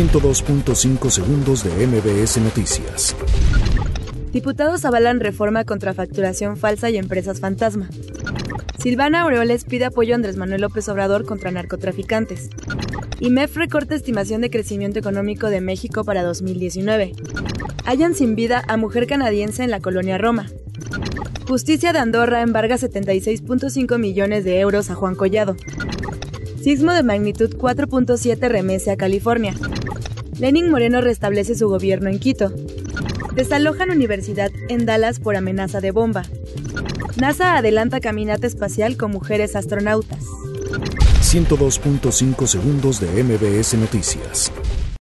102.5 segundos de MBS Noticias. Diputados avalan reforma contra facturación falsa y empresas fantasma. Silvana Aureoles pide apoyo a Andrés Manuel López Obrador contra narcotraficantes. IMEF recorta estimación de crecimiento económico de México para 2019. Hallan sin vida a mujer canadiense en la colonia Roma. Justicia de Andorra embarga 76.5 millones de euros a Juan Collado. Sismo de magnitud 4.7 remese a California. Lenin Moreno restablece su gobierno en Quito. Desalojan universidad en Dallas por amenaza de bomba. NASA adelanta caminata espacial con mujeres astronautas. 102.5 segundos de MBS Noticias.